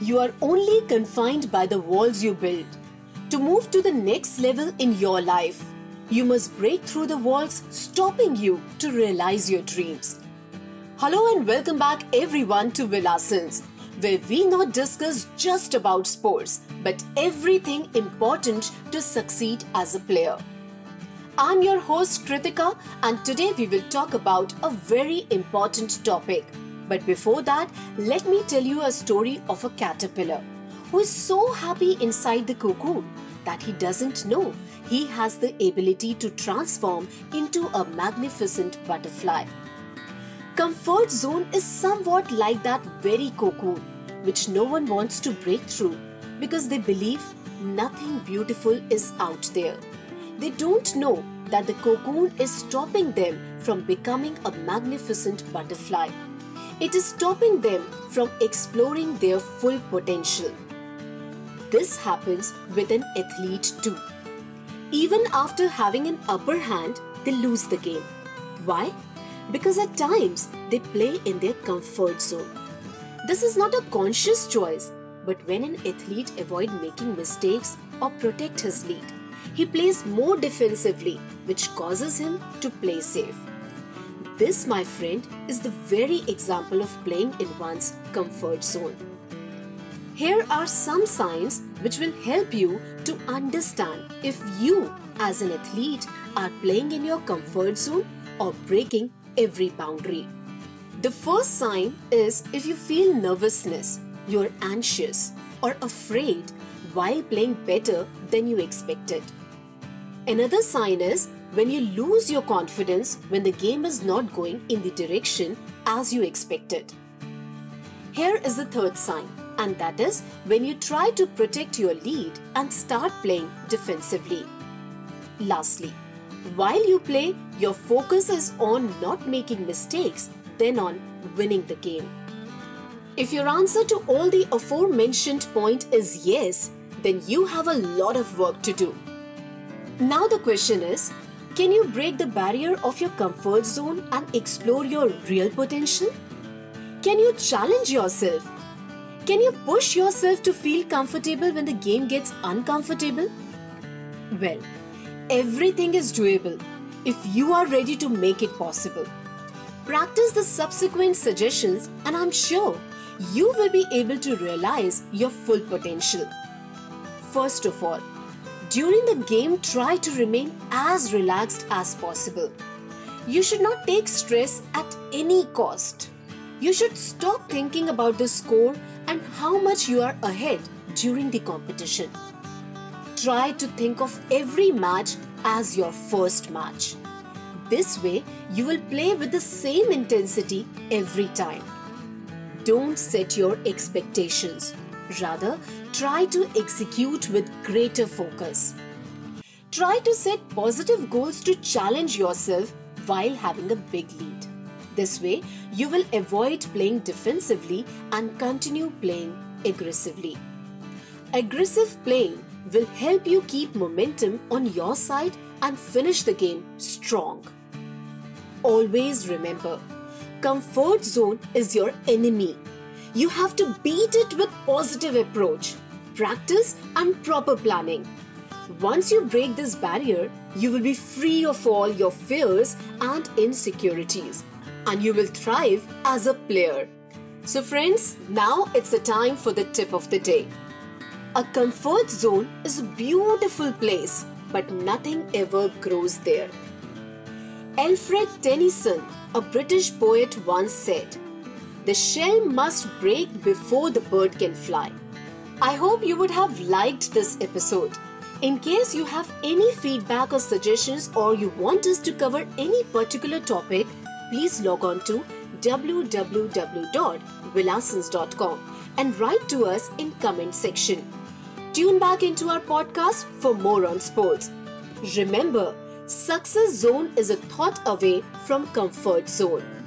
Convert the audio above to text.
you are only confined by the walls you build. To move to the next level in your life, you must break through the walls stopping you to realize your dreams. Hello and welcome back everyone to Vilasins, where we not discuss just about sports, but everything important to succeed as a player. I'm your host Kritika and today we will talk about a very important topic – but before that, let me tell you a story of a caterpillar who is so happy inside the cocoon that he doesn't know he has the ability to transform into a magnificent butterfly. Comfort zone is somewhat like that very cocoon which no one wants to break through because they believe nothing beautiful is out there. They don't know that the cocoon is stopping them from becoming a magnificent butterfly. It is stopping them from exploring their full potential. This happens with an athlete too. Even after having an upper hand, they lose the game. Why? Because at times they play in their comfort zone. This is not a conscious choice, but when an athlete avoid making mistakes or protect his lead, he plays more defensively, which causes him to play safe. This, my friend, is the very example of playing in one's comfort zone. Here are some signs which will help you to understand if you, as an athlete, are playing in your comfort zone or breaking every boundary. The first sign is if you feel nervousness, you're anxious or afraid while playing better than you expected. Another sign is when you lose your confidence when the game is not going in the direction as you expected. Here is the third sign, and that is when you try to protect your lead and start playing defensively. Lastly, while you play, your focus is on not making mistakes, then on winning the game. If your answer to all the aforementioned point is yes, then you have a lot of work to do. Now the question is can you break the barrier of your comfort zone and explore your real potential? Can you challenge yourself? Can you push yourself to feel comfortable when the game gets uncomfortable? Well, everything is doable if you are ready to make it possible. Practice the subsequent suggestions, and I'm sure you will be able to realize your full potential. First of all, during the game, try to remain as relaxed as possible. You should not take stress at any cost. You should stop thinking about the score and how much you are ahead during the competition. Try to think of every match as your first match. This way, you will play with the same intensity every time. Don't set your expectations. Rather, try to execute with greater focus. Try to set positive goals to challenge yourself while having a big lead. This way, you will avoid playing defensively and continue playing aggressively. Aggressive playing will help you keep momentum on your side and finish the game strong. Always remember, comfort zone is your enemy you have to beat it with positive approach, practice and proper planning. Once you break this barrier, you will be free of all your fears and insecurities and you will thrive as a player. So friends, now it's the time for the tip of the day. A comfort zone is a beautiful place, but nothing ever grows there. Alfred Tennyson, a British poet, once said, the shell must break before the bird can fly. I hope you would have liked this episode. In case you have any feedback or suggestions or you want us to cover any particular topic, please log on to www.vilasins.com and write to us in comment section. Tune back into our podcast for more on sports. Remember, success zone is a thought away from comfort zone.